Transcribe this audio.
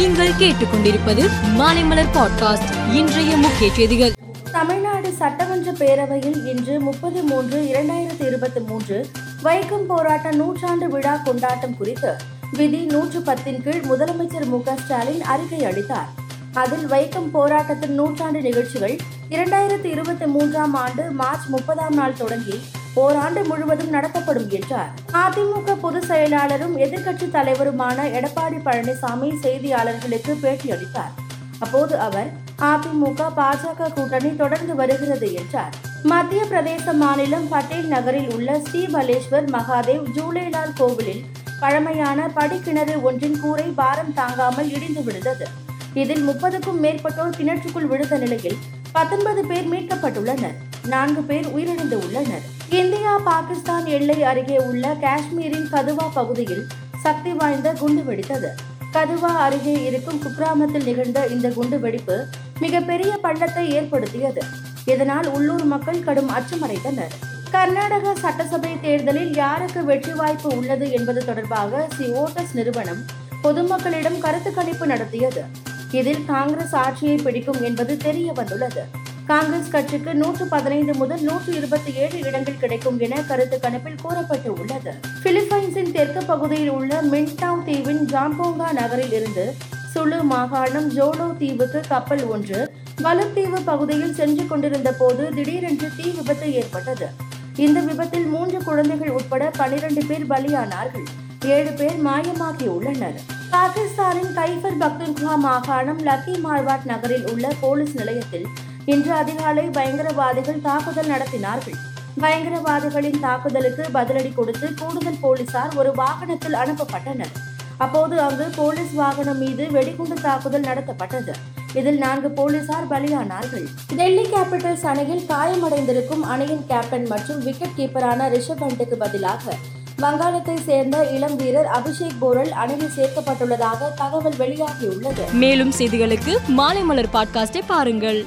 நீங்கள் கேட்டுக்கொண்டிருப்பது மாலைமலர் பாட்காஸ்ட் இன்றைய முக்கிய செய்திகள். தமிழ்நாடு சட்டமன்ற பேரவையில் இன்று முப்பது மூன்று இரண்டாயிரத்தி இருபத்தி மூன்று வைக்கம் போராட்ட நூற்றாண்டு விழா கொண்டாட்டம் குறித்து விதி நூற்று பத்தின் கீழ் முதலமைச்சர் மு ஸ்டாலின் அறிக்கை அளித்தார். அதில் வைக்கம் போராட்டத்தின் நூற்றாண்டு நிகழ்ச்சிகள் இரண்டாயிரத்தி இருபத்தி மூன்றாம் ஆண்டு மார்ச் முப்பதாம் நாள் தொடங்கி ஓராண்டு முழுவதும் நடத்தப்படும் என்றார். அதிமுக பொதுச் செயலாளரும் எதிர்க்கட்சி தலைவருமான எடப்பாடி பழனிசாமி செய்தியாளர்களுக்கு பேட்டியளித்தார். அப்போது அவர் அதிமுக பாஜக கூட்டணி தொடர்ந்து வருகிறது என்றார். மத்திய பிரதேச மாநிலம் பட்டேல் நகரில் உள்ள ஸ்ரீபலேஸ்வர் மகாதேவ் ஜூலேலால் கோவிலில் பழமையான படிக்கிணறு ஒன்றின் கூரை பாரம் தாங்காமல் இடிந்து விழுந்தது. இதில் முப்பதுக்கும் மேற்பட்டோர் கிணற்றுக்குள் விழுந்த நிலையில் பத்தொன்பது பேர் மீட்கப்பட்டுள்ளனர். நான்கு பேர் உயிரிழந்து உள்ளனர். பாகிஸ்தான் எல்லை அருகே உள்ள காஷ்மீரின் கதுவா பகுதியில் சக்தி வாய்ந்த குண்டு வெடித்தது. கதுவா அருகே இருக்கும் குக்கிராமத்தில் நிகழ்ந்த இந்த குண்டு வெடிப்பு மிகப்பெரிய பள்ளத்தை ஏற்படுத்தியது. இதனால் உள்ளூர் மக்கள் கடும் அச்சமடைந்தனர். கர்நாடக சட்டசபை தேர்தலில் யாருக்கு வெற்றி வாய்ப்பு உள்ளது என்பது தொடர்பாக சி. ஓட்டஸ் நிறுவனம் பொதுமக்களிடம் கருத்து கணிப்பு நடத்தியது. இதில் காங்கிரஸ் ஆட்சியை பிடிக்கும் என்பது தெரிய வந்துள்ளது. காங்கிரஸ் கட்சிக்கு நூற்று பதினைந்து முதல் நூற்று இருபத்தி ஏழு இடங்கள் கிடைக்கும் என கருத்து கணிப்பில் கூறப்பட்டு உள்ளது பிலிப்பைன்ஸின் தெற்கு பகுதியில் உள்ள மின்டாவ் தீவின் ஜாம்போங்கா நகரில் இருந்து சுலு மாகாணம் ஜோலோ தீவுக்கு கப்பல் ஒன்று வலுத்தீவு பகுதியில் சென்று கொண்டிருந்த போது திடீரென்று தீ விபத்து ஏற்பட்டது. இந்த விபத்தில் மூன்று குழந்தைகள் உட்பட பனிரெண்டு பேர் பலியானார்கள். ஏழு பேர் மாயமாகியுள்ளனர். பாகிஸ்தானின் கைபர் பக்துன்குவா மாகாணம் லக்கி மார்வாட் நகரில் உள்ள போலீஸ் நிலையத்தில் இன்று அதிகாலை பயங்கரவாதிகள் தாக்குதல் நடத்தினார்கள். பயங்கரவாதிகளின் தாக்குதலுக்கு பதிலடி கொடுத்து கூடுதல் போலீசார் ஒரு வாகனத்தில் அனுப்பப்பட்டனர். அப்போது அங்கு போலீஸ் வாகனம் மீது வெடிகுண்டு தாக்குதல் நடத்தப்பட்டது. இதில் நான்கு போலீசார் பலியானார்கள். டெல்லி கேபிட்டல்ஸ் அணியில் காயமடைந்திருக்கும் அணியின் கேப்டன் மற்றும் விக்கெட் கீப்பரான ரிஷப் பண்டுக்கு பதிலாக வங்காளத்தை சேர்ந்த இளம் வீரர் அபிஷேக் போரல் அணியில் சேர்க்கப்பட்டுள்ளதாக தகவல் வெளியாகியுள்ளது. மேலும் செய்திகளுக்கு மாலைமலர் பாட்காஸ்டை பாருங்கள்.